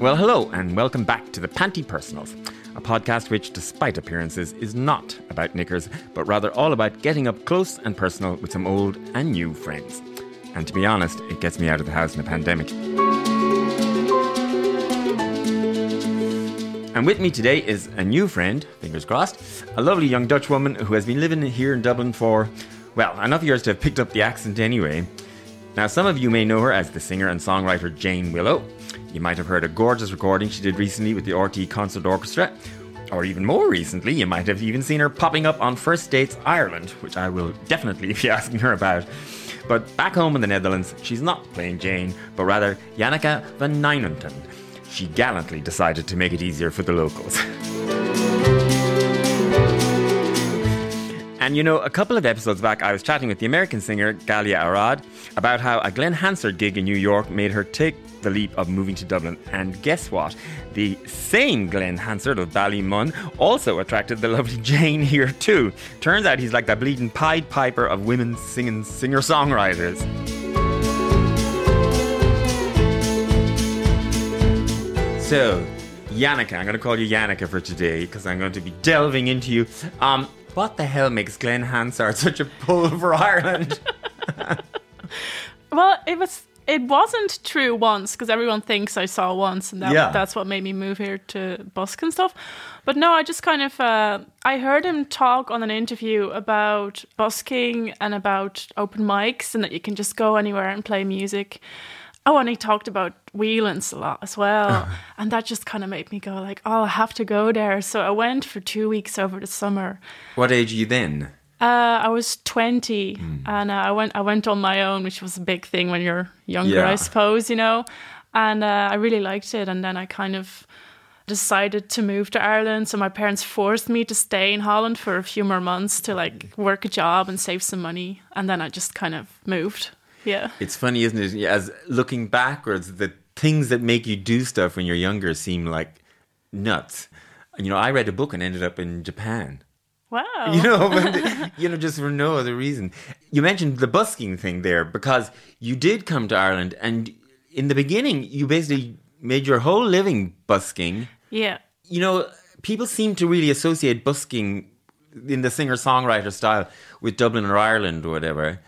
Well, hello, and welcome back to the Panti Personals, a podcast which, despite appearances, is not about knickers, but rather all about getting up close and personal with some old and new friends. And to be honest, it gets me out of the house in a pandemic. And with me today is a new friend, fingers crossed, a lovely young Dutch woman who has been living here in Dublin for, well, enough years to have picked up the accent anyway. Now, some of you may know her as the singer and songwriter Jane Willow. You might have heard a gorgeous recording she did recently with the RTÉ Concert Orchestra. Or even more recently, you might have even seen her popping up on First Dates Ireland, which I will definitely be asking her about. But back home in the Netherlands, she's not playing Jane, but rather Janneke van Nijnenten. She gallantly decided to make it easier for the locals. And you know, a couple of episodes back, I was chatting with the American singer Galia Arad about how a Glen Hansard gig in New York made her take the leap of moving to Dublin. And guess what? The same Glen Hansard of Ballymun also attracted the lovely Jane here too. Turns out he's like the bleeding Pied Piper of women singing singer So, Janneke, I'm going to call you Janneke for today because I'm going to be delving into you. Um, what the hell makes Glen Hansard such a pull for Ireland? well, it was it wasn't true once because everyone thinks I saw once, and that, yeah. that's what made me move here to busk and stuff. But no, I just kind of uh, I heard him talk on an interview about busking and about open mics, and that you can just go anywhere and play music. Oh, and he talked about Whelan's a lot as well, and that just kind of made me go like, "Oh, I have to go there." So I went for two weeks over the summer. What age are you then? Uh, I was 20 mm. and uh, I went I went on my own, which was a big thing when you're younger, yeah. I suppose, you know. And uh, I really liked it. And then I kind of decided to move to Ireland. So my parents forced me to stay in Holland for a few more months to like work a job and save some money. And then I just kind of moved. Yeah. It's funny, isn't it? As looking backwards, the things that make you do stuff when you're younger seem like nuts. And, you know, I read a book and ended up in Japan. Wow. You know, but, you know, just for no other reason. You mentioned the busking thing there because you did come to Ireland and in the beginning you basically made your whole living busking. Yeah. You know, people seem to really associate busking in the singer songwriter style with Dublin or Ireland or whatever.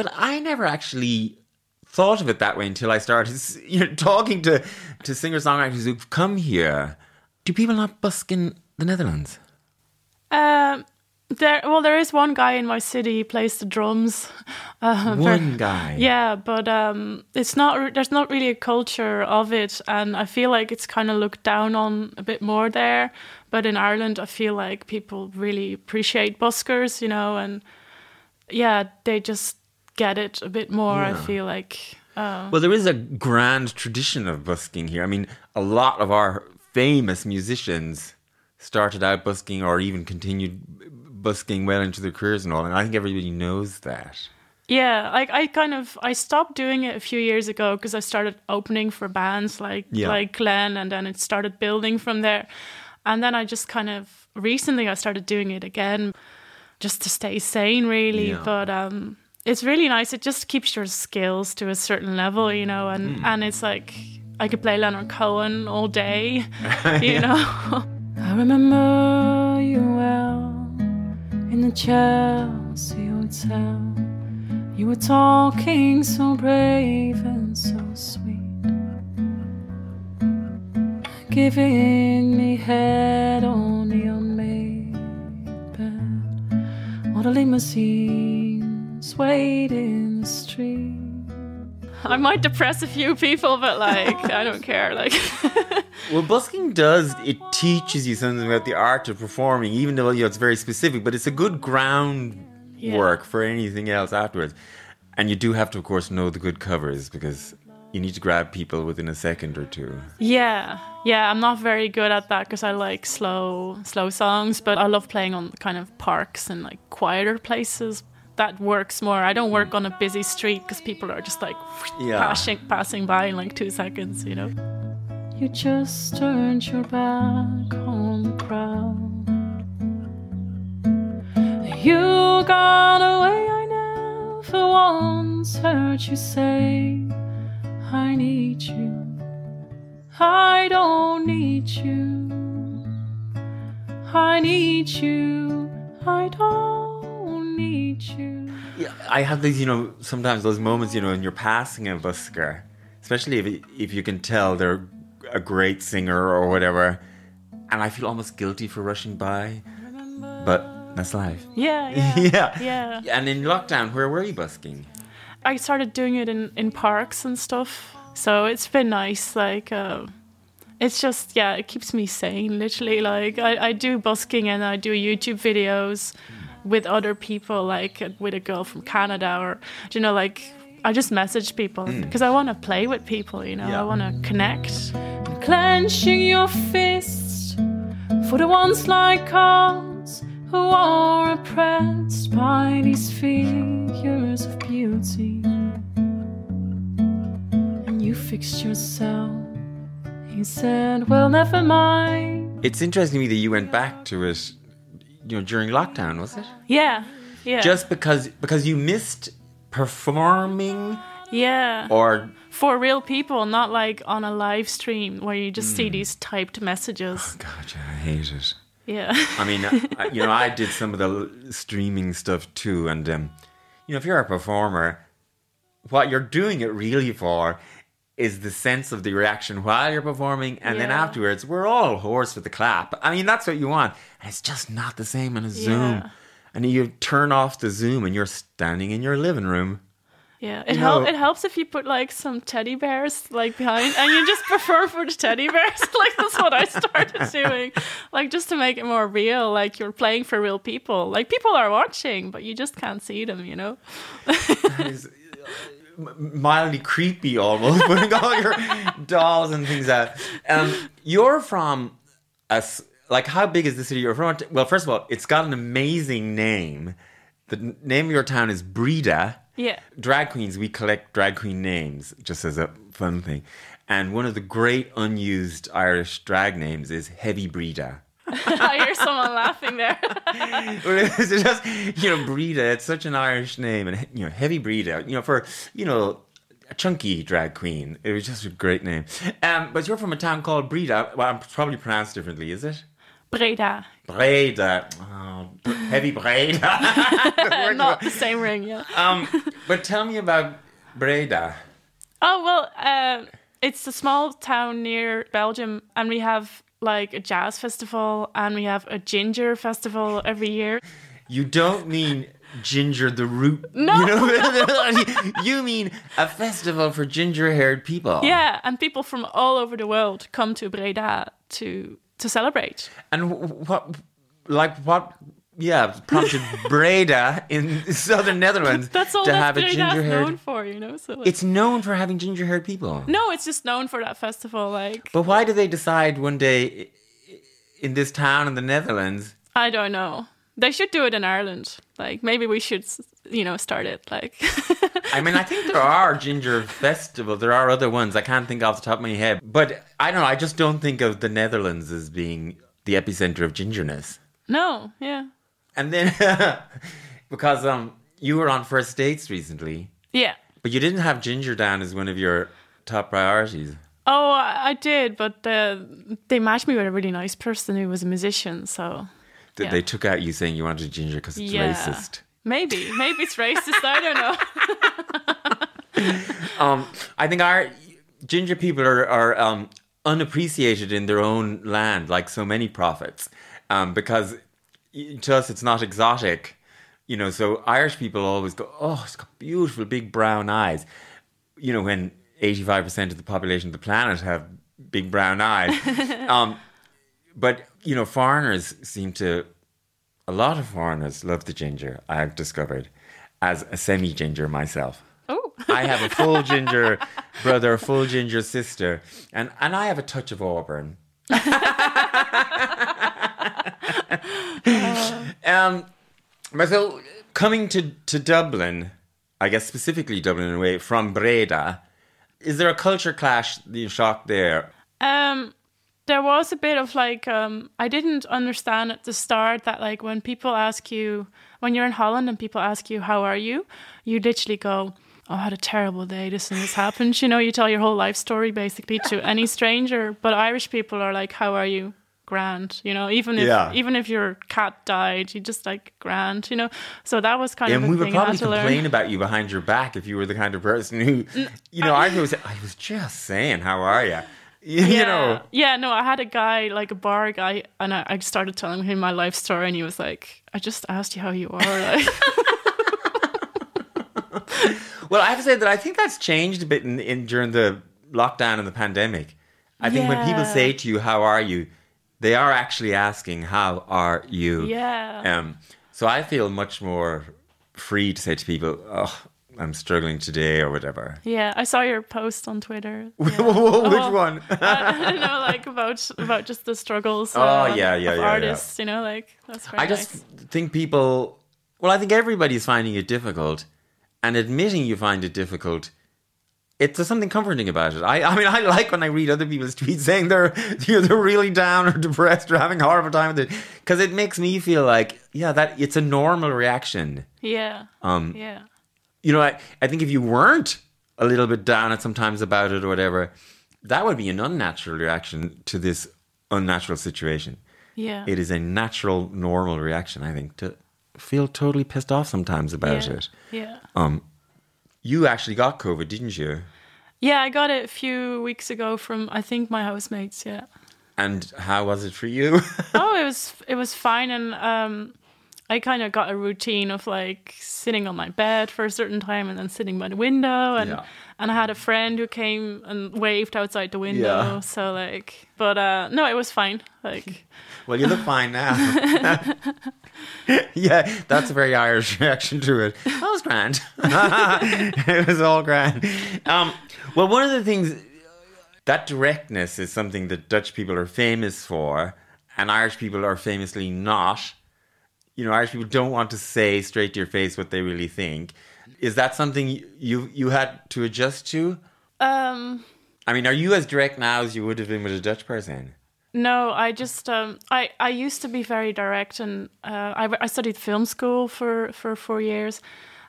But I never actually thought of it that way until I started you know, talking to, to singer songwriters who've come here. Do people not busk in the Netherlands? Um, there, well, there is one guy in my city. He plays the drums. Uh, one guy. Yeah, but um, it's not. There's not really a culture of it, and I feel like it's kind of looked down on a bit more there. But in Ireland, I feel like people really appreciate buskers, you know, and yeah, they just get it a bit more. Yeah. I feel like. Uh, well, there is a grand tradition of busking here. I mean, a lot of our famous musicians started out busking or even continued busking well into their careers and all. And I think everybody knows that. Yeah, like I kind of I stopped doing it a few years ago because I started opening for bands like yeah. like Glen, and then it started building from there. And then I just kind of recently I started doing it again, just to stay sane, really. Yeah. But um, it's really nice. It just keeps your skills to a certain level, you know, and mm. and it's like I could play Leonard Cohen all day, you know. I remember you well in the Chelsea Hotel. You were talking so brave and so sweet, giving me head on the unmade bed while the limousine swayed in the street. I might depress a few people, but like I don't care. Like, well, busking does it teaches you something about the art of performing, even though you know, it's very specific. But it's a good groundwork yeah. for anything else afterwards. And you do have to, of course, know the good covers because you need to grab people within a second or two. Yeah, yeah. I'm not very good at that because I like slow, slow songs, but I love playing on kind of parks and like quieter places that works more. I don't work on a busy street because people are just like yeah. passing passing by in like two seconds, you know. You just turned your back on the crowd. You gone away, I never once heard you say, I need you. I don't need you. I need you. I don't need you. Yeah, I have these, you know, sometimes those moments, you know, when you're passing a busker, especially if if you can tell they're a great singer or whatever, and I feel almost guilty for rushing by, but that's life. Yeah, yeah, yeah, yeah. And in lockdown, where were you busking? I started doing it in in parks and stuff. So it's been nice. Like, uh, it's just yeah, it keeps me sane. Literally, like I, I do busking and I do YouTube videos with other people, like with a girl from Canada, or you know, like I just message people because mm. I want to play with people. You know, yeah. I want to connect. Clenching your fists for the ones like us who are oppressed by these figures of beauty and you fixed yourself. He said, Well, never mind. It's interesting to me that you went back to it, you know, during lockdown, was it? Yeah, yeah. Just because because you missed performing. Yeah. Or for real people, not like on a live stream where you just mm. see these typed messages. Oh God, yeah, I hate it. Yeah. I mean, I, you know, I did some of the streaming stuff too, and um, you know, if you're a performer, what you're doing it really for is the sense of the reaction while you're performing and yeah. then afterwards we're all hoarse with the clap i mean that's what you want and it's just not the same in a zoom yeah. and you turn off the zoom and you're standing in your living room yeah, it helps. It helps if you put like some teddy bears like behind, and you just prefer for the teddy bears. like that's what I started doing, like just to make it more real. Like you're playing for real people. Like people are watching, but you just can't see them. You know. is mildly creepy almost, putting all your dolls and things out. Um, you're from a like how big is the city you're from? Well, first of all, it's got an amazing name. The name of your town is Breda. Yeah. Drag queens, we collect drag queen names just as a fun thing. And one of the great unused Irish drag names is Heavy Breda. I hear someone laughing there. it's just you know Breda. It's such an Irish name, and you know heavy Breda. You know for you know a chunky drag queen. It was just a great name. Um, but you're from a town called Breda. Well, I'm probably pronounced differently. Is it? Breda. Breda. Oh, heavy Breda. Not the same ring, yeah. um, but tell me about Breda. Oh well, uh, it's a small town near Belgium, and we have like a jazz festival and we have a ginger festival every year. You don't mean ginger the root. No. You, know? you mean a festival for ginger haired people. Yeah, and people from all over the world come to Breda to to celebrate. And what like what yeah, prompted Breda in southern Netherlands that's all to have a ginger haired. known for, you know. So like, it's known for having ginger haired people. No, it's just known for that festival. Like, but why do they decide one day in this town in the Netherlands? I don't know. They should do it in Ireland. Like maybe we should, you know, start it. Like, I mean, I think there are ginger festivals. There are other ones I can't think off the top of my head. But I don't know. I just don't think of the Netherlands as being the epicenter of gingerness. No, yeah. And then because um you were on first dates recently. Yeah. But you didn't have ginger down as one of your top priorities. Oh, I did, but uh, they matched me with a really nice person who was a musician. So Th- yeah. they took out you saying you wanted ginger because it's yeah. racist. Maybe, maybe it's racist. I don't know. um, I think our ginger people are are um, unappreciated in their own land, like so many prophets, um, because to us it's not exotic you know so irish people always go oh it's got beautiful big brown eyes you know when 85% of the population of the planet have big brown eyes um, but you know foreigners seem to a lot of foreigners love the ginger i've discovered as a semi ginger myself Oh. I have a full ginger brother, a full ginger sister, and, and I have a touch of auburn. um, but so coming to, to Dublin, I guess specifically Dublin in a way, from Breda, is there a culture clash, the shock there? Um, there was a bit of like um, I didn't understand at the start that like when people ask you when you're in Holland and people ask you how are you, you literally go, "Oh, I had a terrible day. This and this happened." You know, you tell your whole life story basically to any stranger. But Irish people are like, "How are you?" Grand, you know, even if yeah. even if your cat died, you just like grand, you know. So that was kind yeah, of. And we would probably complain about you behind your back if you were the kind of person who, you know, I was I was just saying, how are you? you yeah. know yeah no i had a guy like a bar guy and I, I, started telling him my life story and he was like i just asked you how you are like well i have to say that i think that's changed a bit in, in during the lockdown and the pandemic i think yeah. when people say to you how are you they are actually asking how are you yeah um so i feel much more free to say to people oh I'm struggling today or whatever. Yeah, I saw your post on Twitter. Yeah. Which oh, one? I don't know, like about about just the struggles. Oh uh, yeah, yeah, yeah. Artists, yeah. you know, like that's. I nice. just think people. Well, I think everybody's finding it difficult, and admitting you find it difficult. It's there's something comforting about it. I, I mean, I like when I read other people's tweets saying they're you know, they're really down or depressed or having a horrible time with it because it makes me feel like yeah that it's a normal reaction. Yeah. Um. Yeah you know, I, I think if you weren't a little bit down at sometimes about it or whatever, that would be an unnatural reaction to this unnatural situation. Yeah. It is a natural, normal reaction, I think, to feel totally pissed off sometimes about yeah. it. Yeah. Um, you actually got COVID, didn't you? Yeah, I got it a few weeks ago from I think my housemates. Yeah. And how was it for you? oh, it was it was fine, and um, I kind of got a routine of like sitting on my bed for a certain time and then sitting by the window and yeah. and I had a friend who came and waved outside the window. Yeah. So like, but uh, no, it was fine. Like, well, you look fine now. yeah, that's a very Irish reaction to it. That was grand. it was all grand. Um, well, one of the things that directness is something that Dutch people are famous for, and Irish people are famously not you know, Irish people don't want to say straight to your face what they really think. Is that something you you had to adjust to? Um, I mean, are you as direct now as you would have been with a Dutch person? No, I just um, I I used to be very direct, and uh, I I studied film school for for four years,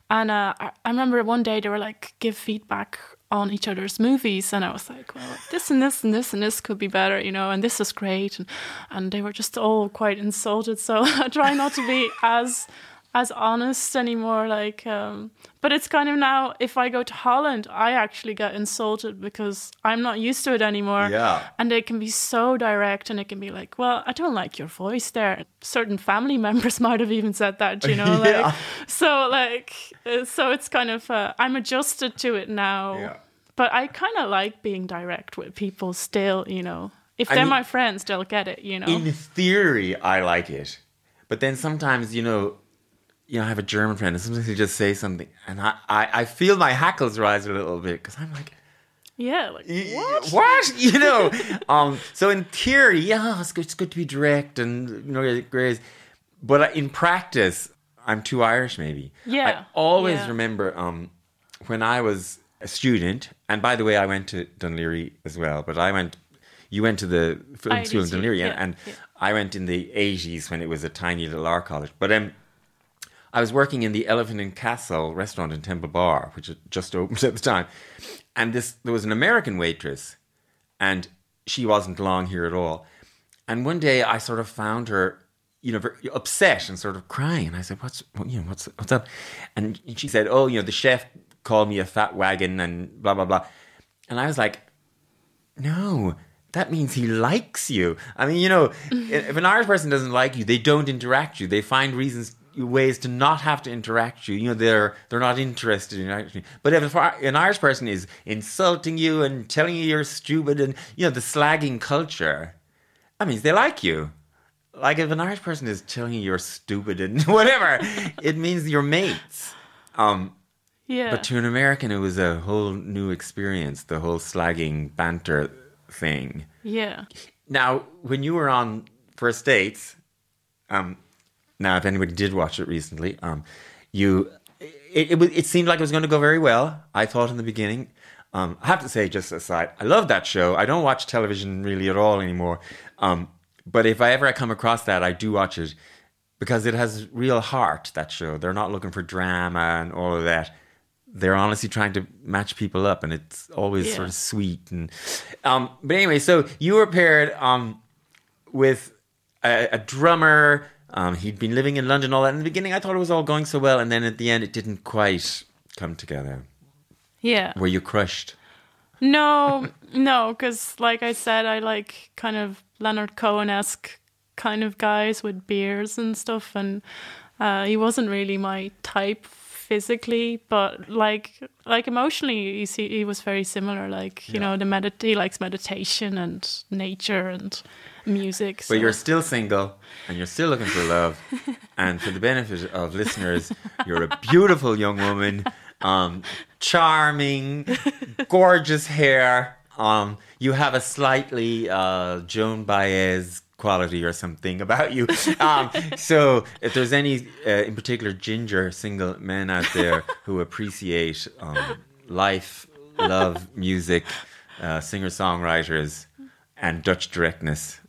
and uh, I, I remember one day they were like give feedback on each other's movies. And I was like, well, this and this and this and this could be better, you know, and this is great. And and they were just all quite insulted. So I try not to be as as honest anymore like um, but it's kind of now if i go to holland i actually get insulted because i'm not used to it anymore. Yeah. And it can be so direct and it can be like well i don't like your voice there. Certain family members might have even said that you know yeah. like so like uh, so it's kind of uh, i'm adjusted to it now. Yeah. but i kind of like being direct with people still you know. If they're I mean, my friends they'll get it you know? in theory i like it. But then sometimes you know you know, I have a German friend, and sometimes he just say something, and I, I, I feel my hackles rise a little bit because I'm like, yeah, like what? What? You know, um. So in theory, yeah, it's good, it's good to be direct and you know, great. But in practice, I'm too Irish, maybe. Yeah. I always yeah. remember um when I was a student, and by the way, I went to Laoghaire as well. But I went, you went to the film school in Laoghaire, yeah, and yeah. I went in the 80s when it was a tiny little art college. But um I was working in the Elephant and Castle restaurant in Temple Bar, which had just opened at the time. And this there was an American waitress, and she wasn't long here at all. And one day I sort of found her, you know, upset and sort of crying. And I said, "What's you know what's what's up?" And she said, "Oh, you know, the chef called me a fat wagon and blah blah blah." And I was like, "No." That means he likes you. I mean, you know, if an Irish person doesn't like you, they don't interact you. They find reasons ways to not have to interact you. You know, they're they're not interested in interacting. But if an Irish person is insulting you and telling you you're stupid and you know the slagging culture, that means they like you. Like if an Irish person is telling you you're stupid and whatever, it means you're mates. Um, yeah. But to an American, it was a whole new experience. The whole slagging banter thing. Yeah. Now, when you were on first dates, um, now, if anybody did watch it recently, um, you it, it, it seemed like it was going to go very well. I thought in the beginning, Um, I have to say, just aside, I love that show. I don't watch television really at all anymore. Um, but if I ever come across that, I do watch it because it has real heart. That show. They're not looking for drama and all of that. They're honestly trying to match people up, and it's always yeah. sort of sweet. And um, but anyway, so you were paired um, with a, a drummer. Um, he'd been living in London all that. In the beginning, I thought it was all going so well, and then at the end, it didn't quite come together. Yeah. Were you crushed? No, no, because like I said, I like kind of Leonard Cohen esque kind of guys with beards and stuff, and uh, he wasn't really my type physically, but like like emotionally, you see, he was very similar. Like you yeah. know, the medit he likes meditation and nature and music. So. But you're still single and you're still looking for love. and for the benefit of listeners, you're a beautiful young woman um, charming, gorgeous hair. Um, you have a slightly uh, Joan Baez quality or something about you. Um, so, if there's any, uh, in particular, ginger single men out there who appreciate um, life, love, music, uh, singer songwriters, and Dutch directness,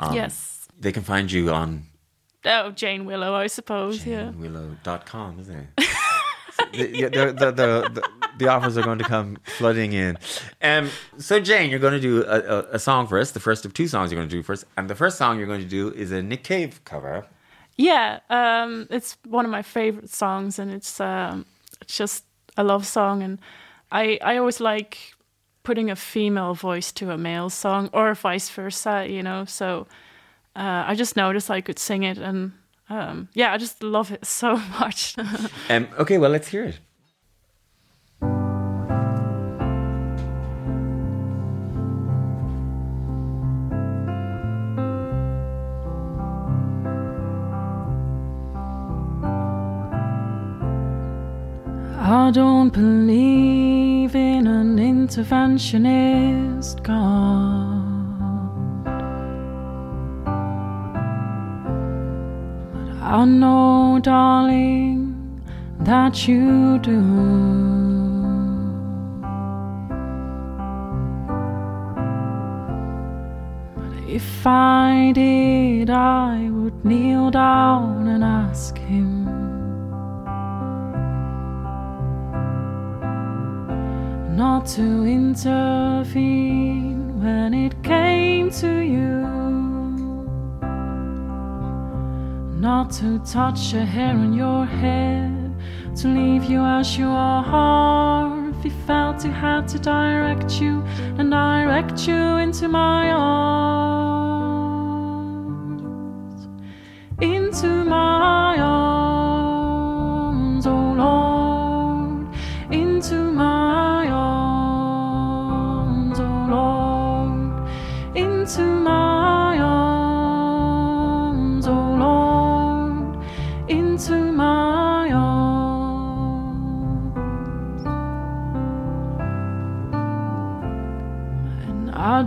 um, yes, they can find you on. Oh, Jane Willow, I suppose. JaneWillow.com, yeah. isn't it? the, the, the, the, the, offers are going to come flooding in. Um, so, Jane, you're going to do a, a, a, song for us, the first of two songs you're going to do first. And the first song you're going to do is a Nick Cave cover. Yeah, um, it's one of my favorite songs, and it's um, just a love song. And I, I always like putting a female voice to a male song, or vice versa, you know. So uh, I just noticed I could sing it, and um, yeah, I just love it so much. um, okay, well, let's hear it. I don't believe in an interventionist God. But I know, darling, that you do. But if I did, I would kneel down and ask him. Not to intervene when it came to you not to touch a hair on your head, to leave you as you are. If he felt he had to direct you and direct you into my arms,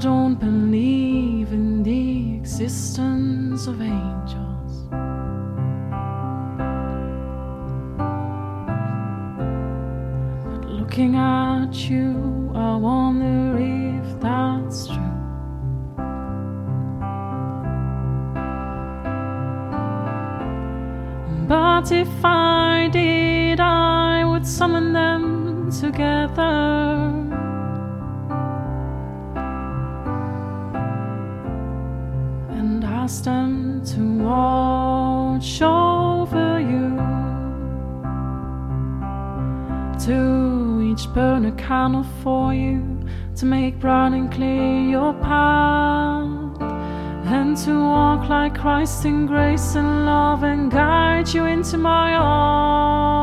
don't believe in the existence of angels. But looking at you, I wonder if that's true. But if I did, I would summon them together. To each burn a candle for you, to make bright and clear your path, and to walk like Christ in grace and love and guide you into my arms,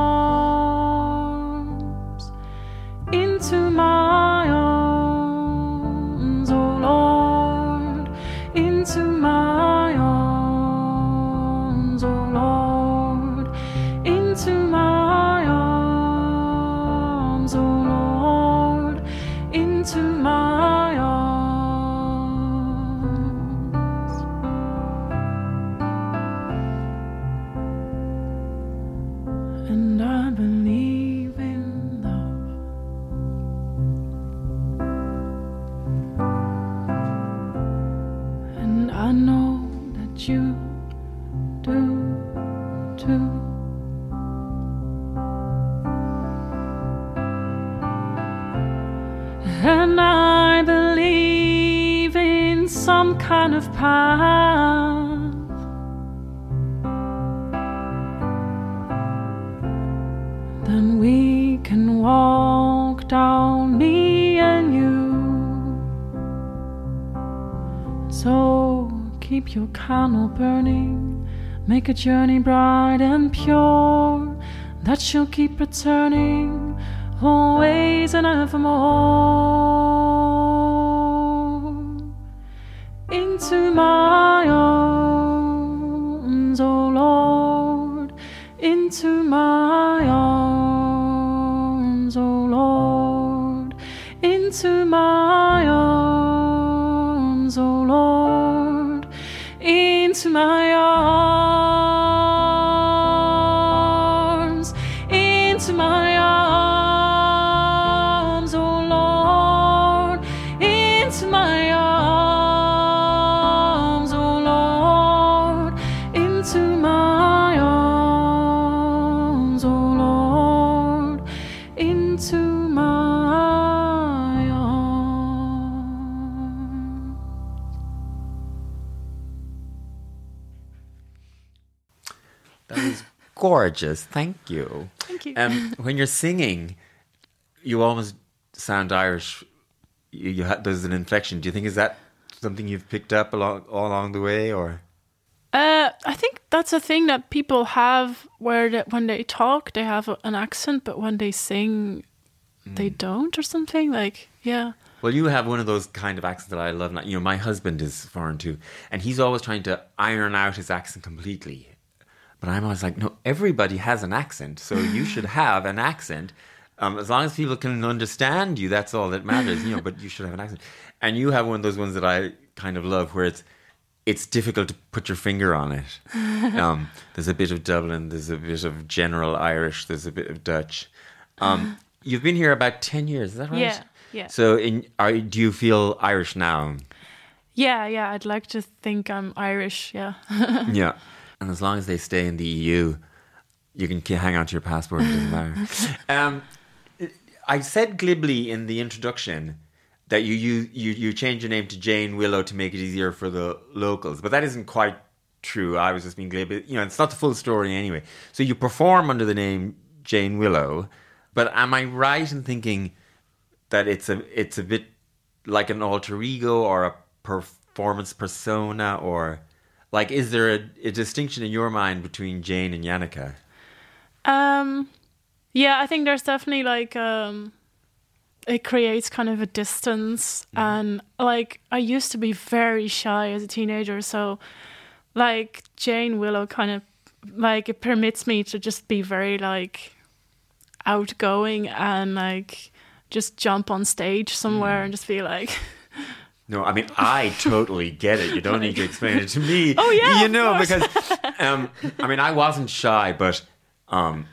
So keep your candle burning, make a journey bright and pure that shall keep returning always and evermore. Into my gorgeous. Thank you. Thank you. Um, when you're singing, you almost sound Irish. You, you ha- there's an inflection. Do you think is that something you've picked up along all along the way, or Uh, I think that's a thing that people have where that when they talk they have an accent, but when they sing, they don't or something. Like, yeah, Well, you have one of those kind of accents that I love. You know, my husband is foreign too, and he's always trying to iron out his accent completely. But I'm always like, no, everybody has an accent, so you should have an accent. Um, as long as people can understand you, that's all that matters, you know. But you should have an accent, and you have one of those ones that I kind of love, where it's it's difficult to put your finger on it. Um, there's a bit of Dublin, there's a bit of general Irish, there's a bit of Dutch. Um, you've been here about ten years, is that right? Yeah, yeah. So, in, are, do you feel Irish now? yeah, yeah. I'd like to think I'm Irish. Yeah, yeah. And as long as they stay in the EU, you can hang on to your passport. It doesn't matter. um, I said glibly in the introduction that you, you you you change your name to Jane Willow to make it easier for the locals, but that isn't quite true. I was just being glib. You know, it's not the full story anyway. So you perform under the name Jane Willow, but am I right in thinking that it's a it's a bit like an alter ego or a performance persona or like is there a, a distinction in your mind between Jane and Janneke? um, yeah. I think there's definitely like um, it creates kind of a distance, and like I used to be very shy as a teenager, so like Jane Willow kind of like it permits me to just be very like outgoing and like just jump on stage somewhere and just be like No, I mean I totally get it. You don't need to explain it to me. Oh, yeah, you know because um, I mean I wasn't shy, but um,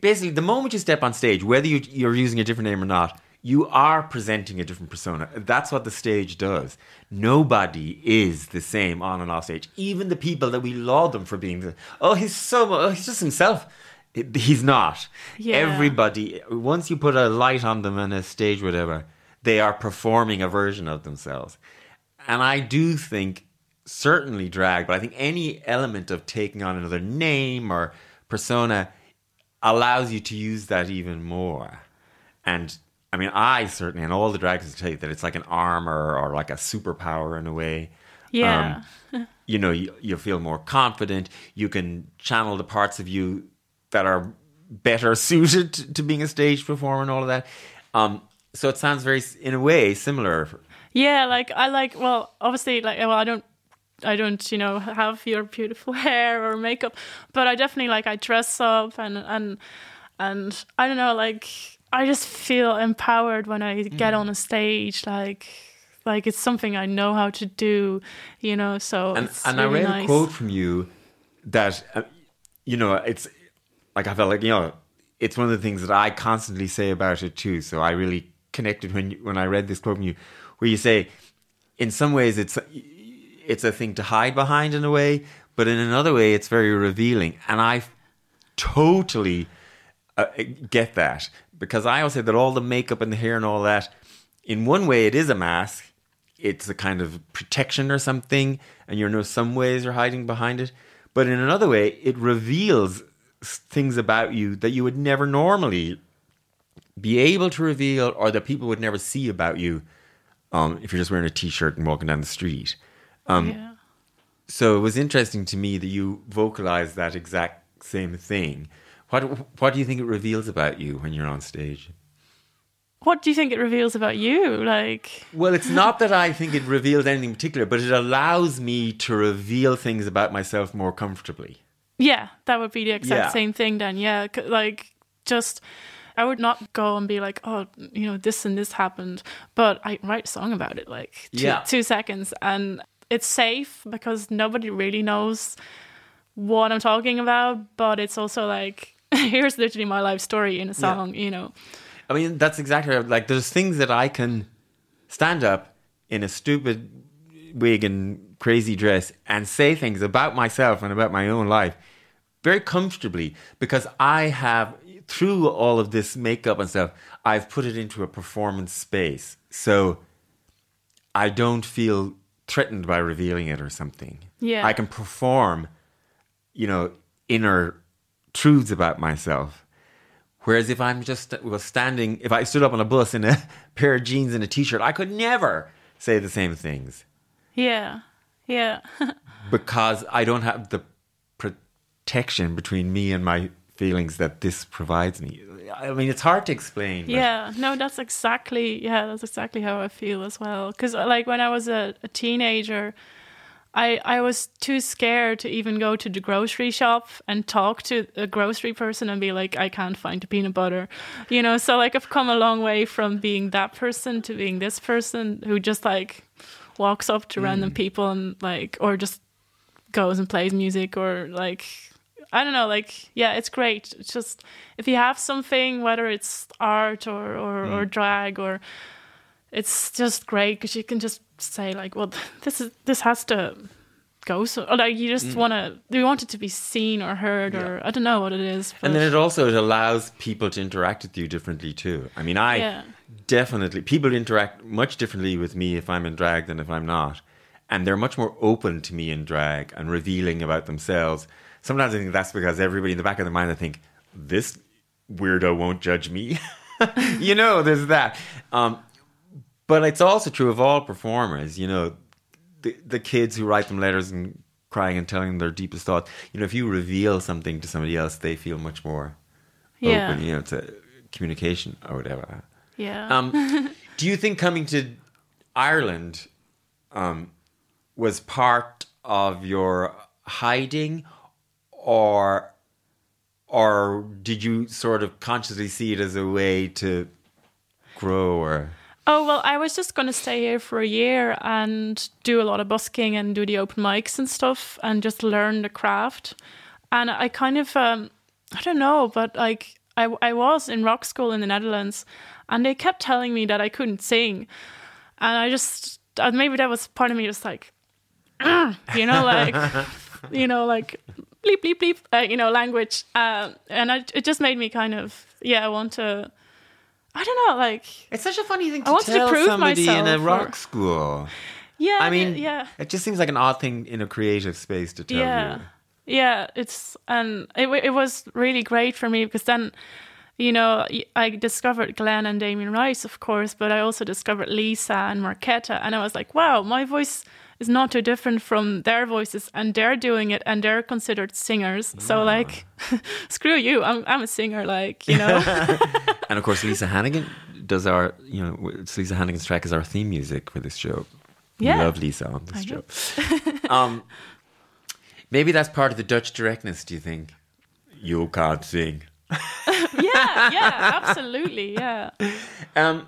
basically the moment you step on stage, whether you, you're using a different name or not, you are presenting a different persona. That's what the stage does. Nobody is the same on and off stage. Even the people that we laud them for being the oh he's so oh, he's just himself. He's not. Yeah. Everybody once you put a light on them on a stage, whatever, they are performing a version of themselves. And I do think certainly drag, but I think any element of taking on another name or persona allows you to use that even more. And I mean, I certainly, and all the drags tell you that it's like an armor or like a superpower in a way. yeah Um, you know, you, you feel more confident. You can channel the parts of you that are better suited to, to being a stage performer and all of that. Um, so it sounds very, in a way, similar. Yeah, like I like well, obviously like well I don't I don't, you know, have your beautiful hair or makeup, but I definitely like I dress up and and and I don't know, like I just feel empowered when I get on a stage like like it's something I know how to do, you know, so And, it's and really I read nice. a quote from you that, uh, you know, it's like I felt like, you know, it's one of the things that I constantly say about it too. So I really connected when you, when I read this quote from you, where you say, in some ways, it's it's a thing to hide behind in a way, but in another way, it's very revealing. And I totally uh, get that because I always say that all the makeup and the hair and all that, in one way, it is a mask. it's a kind of protection or something, and you know some ways you're hiding behind it. But in another way, it reveals things about you that you would never normally be able to reveal, or that people would never see about you um, if you're just wearing a t-shirt and walking down the street. Um, yeah. So it was interesting to me that you vocalized that exact same thing. What What do you think it reveals about you when you're on stage? What do you think it reveals about you? Like, well, it's not that I think it reveals anything particular, but it allows me to reveal things about myself more comfortably. Yeah, that would be the exact yeah. same thing then. Yeah, like just I would not go and be like, oh, you know, this and this happened, but I write a song about it, like two, yeah. two seconds, and it's safe because nobody really knows what I'm talking about, but it's also like here's literally my life story in a song, yeah. you know. I mean, that's exactly like there's things that I can stand up in a stupid wig and crazy dress and say things about myself and about my own life very comfortably because I have through all of this makeup and stuff, I've put it into a performance space. So I don't feel threatened by revealing it or something. Yeah. I can perform, you know, inner truths about myself Whereas if I'm just was standing, if I stood up on a bus in a pair of jeans and a t-shirt, I could never say the same things. Yeah, yeah. because I don't have the protection between me and my feelings that this provides me. I mean, it's hard to explain. Yeah, no, that's exactly yeah, that's exactly how I feel as well. Because like when I was a, a teenager I, I was too scared to even go to the grocery shop and talk to a grocery person and be like, I can't find the peanut butter. You know, so like I've come a long way from being that person to being this person who just like walks up to mm. random people and like, or just goes and plays music or like, I don't know, like, yeah, it's great. It's just if you have something, whether it's art or, or, mm. or drag or, it's just great because you can just say like, well, this is this has to go so or like you just mm. want to you want it to be seen or heard yeah. or I don't know what it is. And then it also it allows people to interact with you differently too. I mean, I yeah. definitely people interact much differently with me if I'm in drag than if I'm not, and they're much more open to me in drag and revealing about themselves. Sometimes I think that's because everybody in the back of their mind I think this weirdo won't judge me. you know, there's that. Um, but it's also true of all performers. You know, the the kids who write them letters and crying and telling them their deepest thoughts. You know, if you reveal something to somebody else, they feel much more yeah. open. You know, to communication or whatever. Yeah. Um, do you think coming to Ireland um, was part of your hiding, or or did you sort of consciously see it as a way to grow or? Oh, well, I was just going to stay here for a year and do a lot of busking and do the open mics and stuff and just learn the craft. And I kind of, um, I don't know, but like I, I was in rock school in the Netherlands and they kept telling me that I couldn't sing. And I just, maybe that was part of me just like, you know, like, you know, like bleep, bleep, bleep, uh, you know, language. Uh, and I, it just made me kind of, yeah, I want to I don't know, like it's such a funny thing to I tell to prove somebody in a rock or... school. Yeah, I mean, yeah, it just seems like an odd thing in a creative space to tell yeah. you. Yeah, it's and it it was really great for me because then, you know, I discovered Glen and Damien Rice, of course, but I also discovered Lisa and Markéta, and I was like, wow, my voice is not too different from their voices and they're doing it and they're considered singers. So like screw you I'm, I'm a singer like you know? And of course lisa hannigan does our you know lisa hannigan's track is our theme music for this show. Yeah. we love lisa on this I show. um, maybe that's part of the dutch directness do you think? You can't sing. Yeah yeah absolutely yeah. Um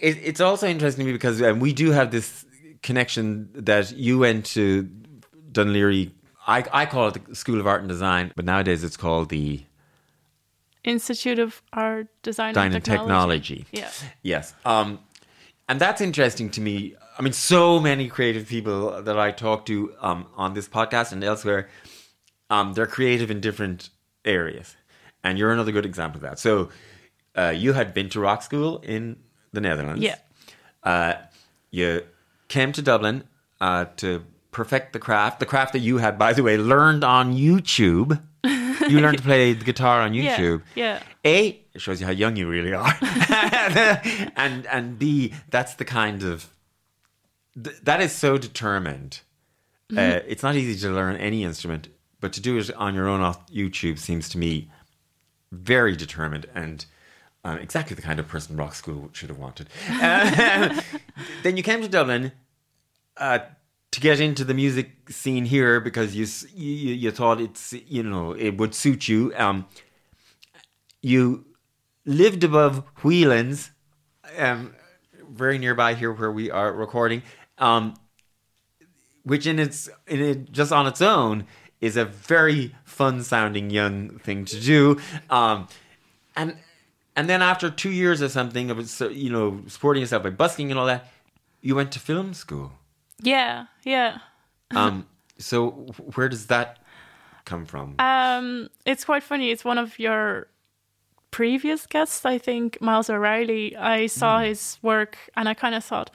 it, it's also interesting to me because um, we do have this connection that you went to Dún Laoghaire. I, I call it the School of Art and Design, but nowadays it's called the Institute of Art, Design, Design and, Technology. Technology. Yeah. Yes. Um, and that's interesting to me. I mean, so many creative people that I talk to um, on this podcast and elsewhere, um, they're creative in different areas. And you're another good example of that. So uh, you had been to rock school in the Netherlands. Yeah. Uh, you came to Dublin uh, to perfect the craft. The craft that you had, by the way, learned on YouTube. You learned to play the guitar on YouTube. Yeah. yeah. A, it shows you how young you really are. and and B, that's the kind of th- that is so determined. Mm-hmm. Uh, it's not easy to learn any instrument, but to do it on your own off YouTube seems to me very determined and um, exactly the kind of person rock school should have wanted. Uh, then you came to Dublin uh, to get into the music scene here because you, you you thought it's you know it would suit you. Um, you lived above Whelan's, um, very nearby here where we are recording, um, which in its in it just on its own is a very fun sounding young thing to do. Um, and and then after two years or something of you know supporting yourself by busking and all that, you went to film school. Yeah, yeah. um, so where does that come from? Um, it's quite funny. It's one of your previous guests, I think, Myles O'Reilly. I saw mm. his work and I kind of thought,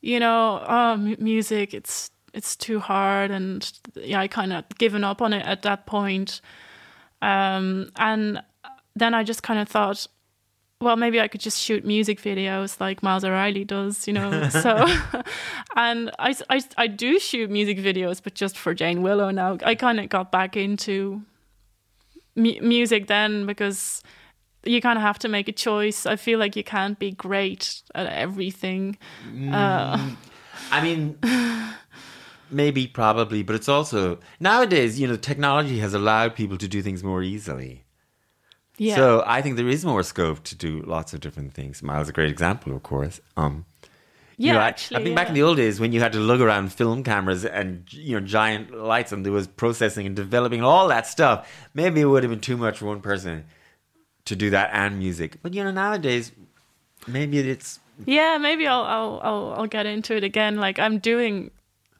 you know, oh, m- music, it's it's too hard, and yeah, I kind of given up on it at that point. Um, and then I just kind of thought, well, maybe I could just shoot music videos like Myles O'Reilly does, you know. so, and I, I, I do shoot music videos, but just for Jane Willow now. I kind of got back into mu- music then because you kind of have to make a choice. I feel like you can't be great at everything. Mm, uh, I mean, maybe, probably, but it's also nowadays, you know, technology has allowed people to do things more easily. Yeah. So I think there is more scope to do lots of different things. Myles is a great example, of course. Um, yeah, you know, actually, I, think yeah. back in the old days when you had to lug around film cameras and you know giant lights, and there was processing and developing all that stuff. Maybe it would have been too much for one person to do that and music. But you know, nowadays, maybe it's yeah, maybe I'll I'll I'll, I'll get into it again. Like I'm doing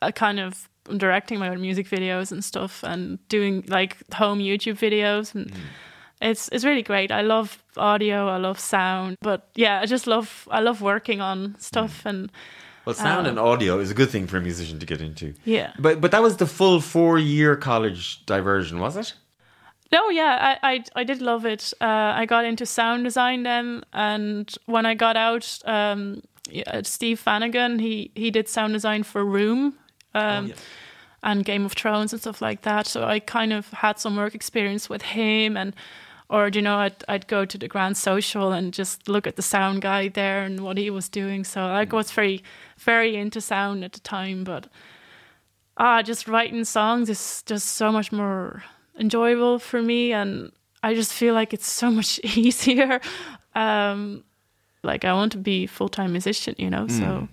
a kind of I'm directing my own music videos and stuff, and doing like home YouTube videos and. Mm it's it's really great. I love audio, I love sound, but yeah, I just love I love working on stuff mm. and. Well, sound uh, and audio is a good thing for a musician to get into. Yeah, but but that was the full four year college diversion, was it? No, yeah, I, I, I did love it. Uh, I got into sound design then, and when I got out, um, Steve Fanagan he he did sound design for Room. Um, oh, yeah and Game of Thrones and stuff like that. So I kind of had some work experience with him and or you know I'd I'd go to the Grand Social and just look at the sound guy there and what he was doing. So I was very very into sound at the time, but ah, just writing songs is just so much more enjoyable for me, and I just feel like it's so much easier. Um, like I want to be full time musician, you know. Mm. So,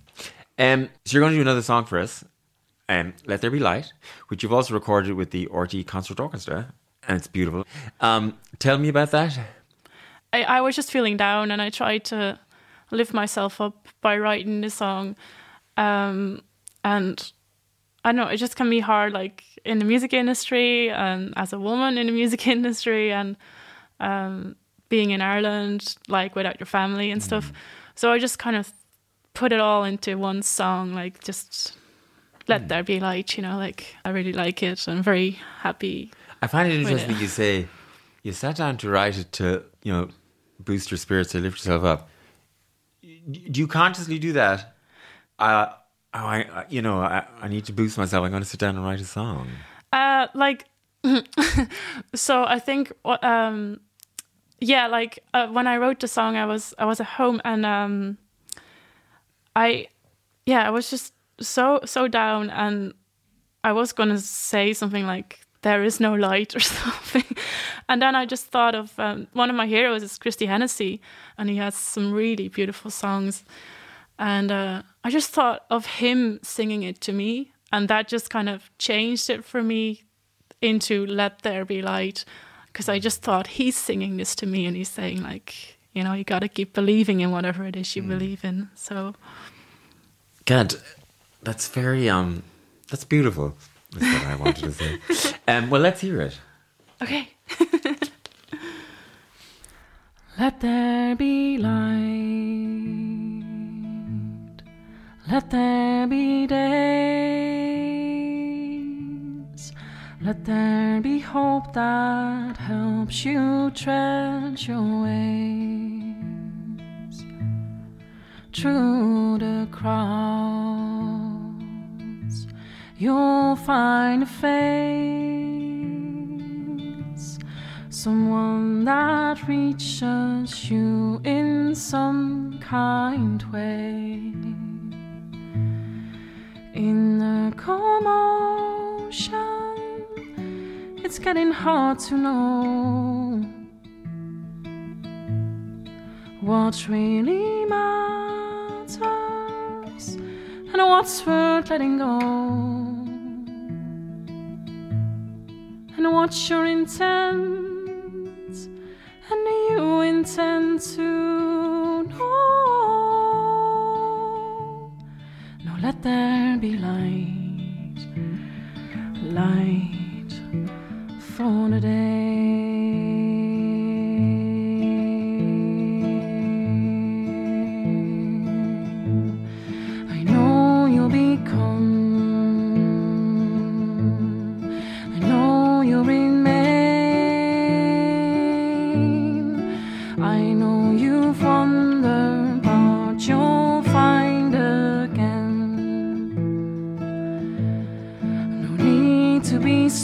um, so you're going to do another song for us, um, "Let There Be Light," which you've also recorded with the RTÉ Concert Orchestra and it's beautiful. Um, tell me about that. I, I was just feeling down, and I tried to lift myself up by writing the song. Um, and I know it just can be hard, like in the music industry, and as a woman in the music industry, and um, being in Ireland, like without your family and stuff. Mm. So I just kind of put it all into one song, like just let mm. there be light, you know. Like I really like it. I'm very happy I find it interesting you say you sat down to write it to, you know, boost your spirits to lift yourself up. Do you consciously do that? Uh, oh, I, you know, I, I need to boost myself. I'm going to sit down and write a song. Uh, like, so I think, um, yeah, like uh, when I wrote the song, I was I was at home and um, I, yeah, I was just so so down and I was gonna say something like there is no light or something. and then I just thought of um, one of my heroes is Christie Hennessy, and he has some really beautiful songs. And uh, I just thought of him singing it to me, and that just kind of changed it for me into "Let There Be Light," because I just thought he's singing this to me, and he's saying like, you know, you got to keep believing in whatever it is you mm. believe in. So, God, that's very um, that's beautiful. Is what I wanted to say. Um, well, let's hear it. Okay. Let there be light. Let there be days. Let there be hope that helps you tread your ways through the crowd. You'll find a face, someone that reaches you in some kind way. In the commotion it's getting hard to know what really matters and what's worth letting go and what's your intent and you intend to know. Now let there be light light for a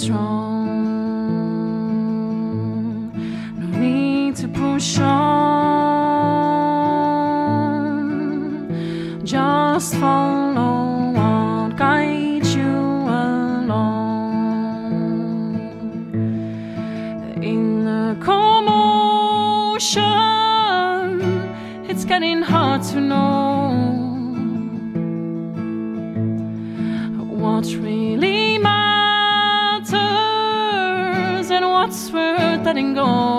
strong. No need to push on. Just follow worth letting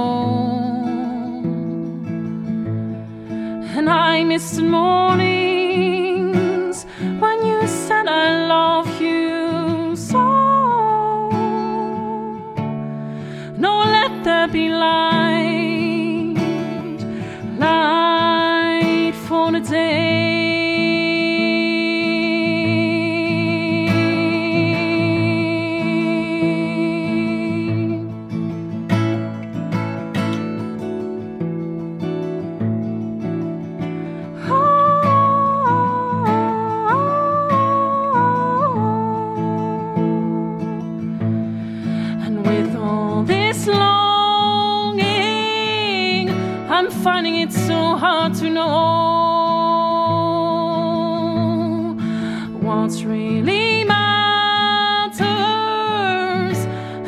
to know what's really matters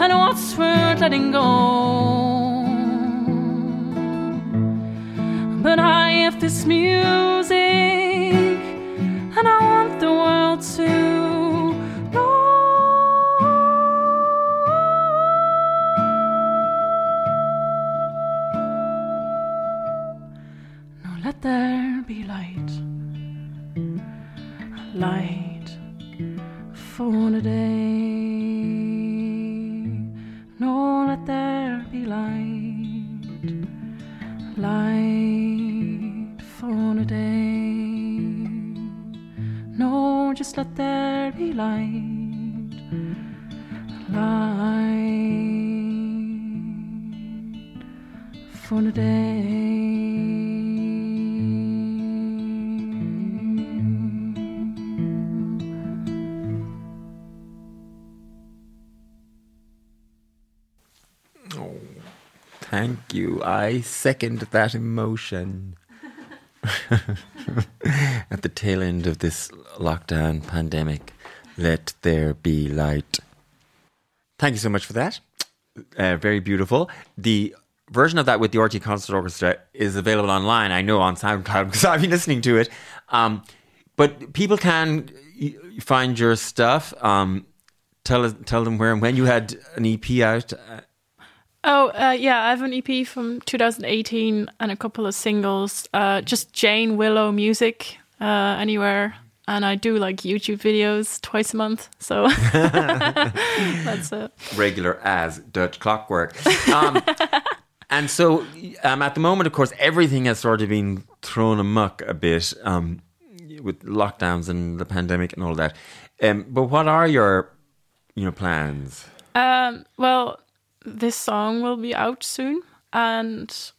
and what's worth letting go. But I have this music, I second that emotion. At the tail end of this lockdown pandemic, let there be light. Thank you so much for that. Uh, very beautiful. The version of that with the RTÉ Concert Orchestra is available online, I know, on SoundCloud because I've been listening to it. Um, but people can find your stuff. Um, tell, tell them where and when you had an EP out. Oh, uh, yeah, I have an EP from 2018 and a couple of singles. Uh, just Jane Willow music uh, anywhere. And I do like YouTube videos twice a month. So that's it. regular as Dutch clockwork. Um, and so, um, at the moment, of course, everything has sort of been thrown amuck a bit um, with lockdowns and the pandemic and all that. Um, but what are your, you know, plans? Um, well, this song will be out soon, and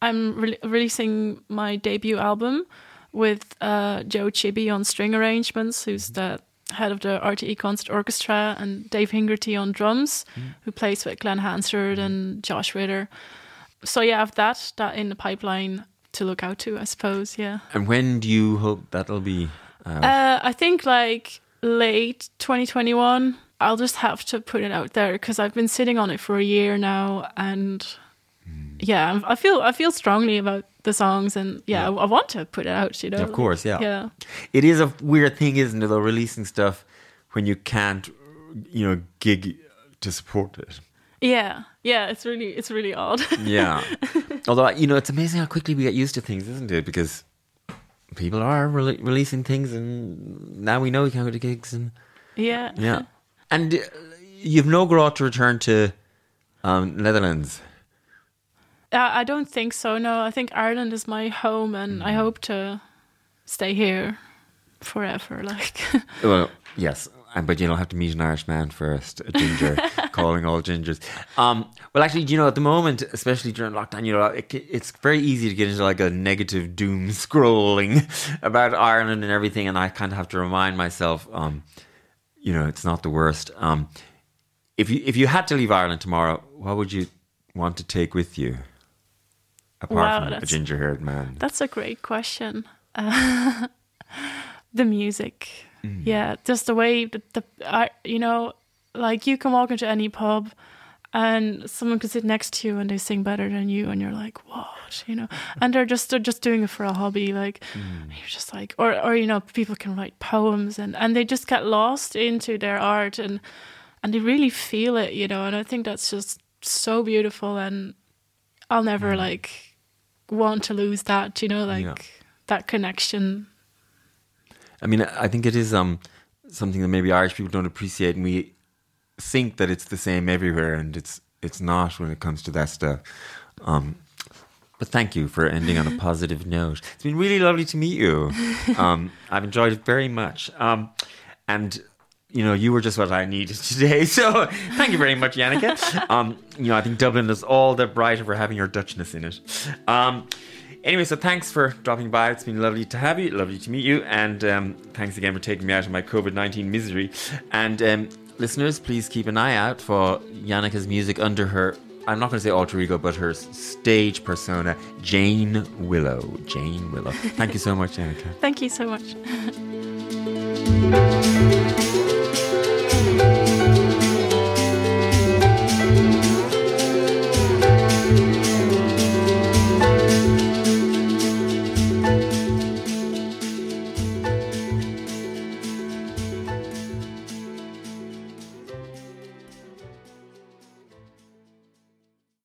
I'm re- releasing my debut album with uh, Joe Csibi on string arrangements, who's the head of the RTE Concert Orchestra, and Dave Hingerty on drums, mm. who plays with Glen Hansard and Josh Ritter. So yeah, I have that that in the pipeline to look out to, I suppose. Yeah. And when do you hope that'll be? Uh, I think like late 2021. I'll just have to put it out there because I've been sitting on it for a year now, and mm. yeah, I feel I feel strongly about the songs, and yeah, yeah. I, I, want to put it out. You know, of course, yeah, yeah. It is a weird thing, isn't it? Though releasing stuff when you can't, you know, gig to support it. Yeah, yeah, it's really it's really odd. yeah, although you know, it's amazing how quickly we get used to things, isn't it? Because people are re- releasing things, and now we know we can't go to gigs, and yeah, yeah. And uh, you've no growth to return to um, Netherlands. Uh, I don't think so. No, I think Ireland is my home, and mm. I hope to stay here forever. Like, well, yes, but you don't have to meet an Irish man first, a ginger, calling all gingers. Um, well, actually, you know, at the moment, especially during lockdown, you know, it, it's very easy to get into like a negative doom scrolling about Ireland and everything, and I kind of have to remind myself, um, you know, it's not the worst. Um, if you if you had to leave Ireland tomorrow, what would you want to take with you? Apart wow, from a ginger haired man. That's a great question. Uh, the music Mm. Yeah, just the way that the I, you know, like you can walk into any pub and someone could sit next to you and they sing better than you and you're like what you know and they're just they're just doing it for a hobby like mm. you're just like or or you know people can write poems and and they just get lost into their art and and they really feel it you know and i think that's just so beautiful and i'll never mm. like want to lose that you know like yeah. that connection I mean, I think it is um, something that maybe Irish people don't appreciate, and we think that it's the same everywhere, and it's it's not when it comes to that stuff. Um, but thank you for ending on a positive note. It's been really lovely to meet you. Um, I've enjoyed it very much. Um, and you know, you were just what I needed today. So thank you very much, Janneke. Um, you know, I think Dublin is all the brighter for having your Dutchness in it. Um, Anyway, so thanks for dropping by. It's been lovely to have you, lovely to meet you, and um, thanks again for taking me out of my COVID 19 misery. And um, Listeners, please keep an eye out for Janneke's music under her, I'm not going to say alter ego, but her stage persona, Jane Willow. Jane Willow. Thank you so much, Janneke. Thank you so much.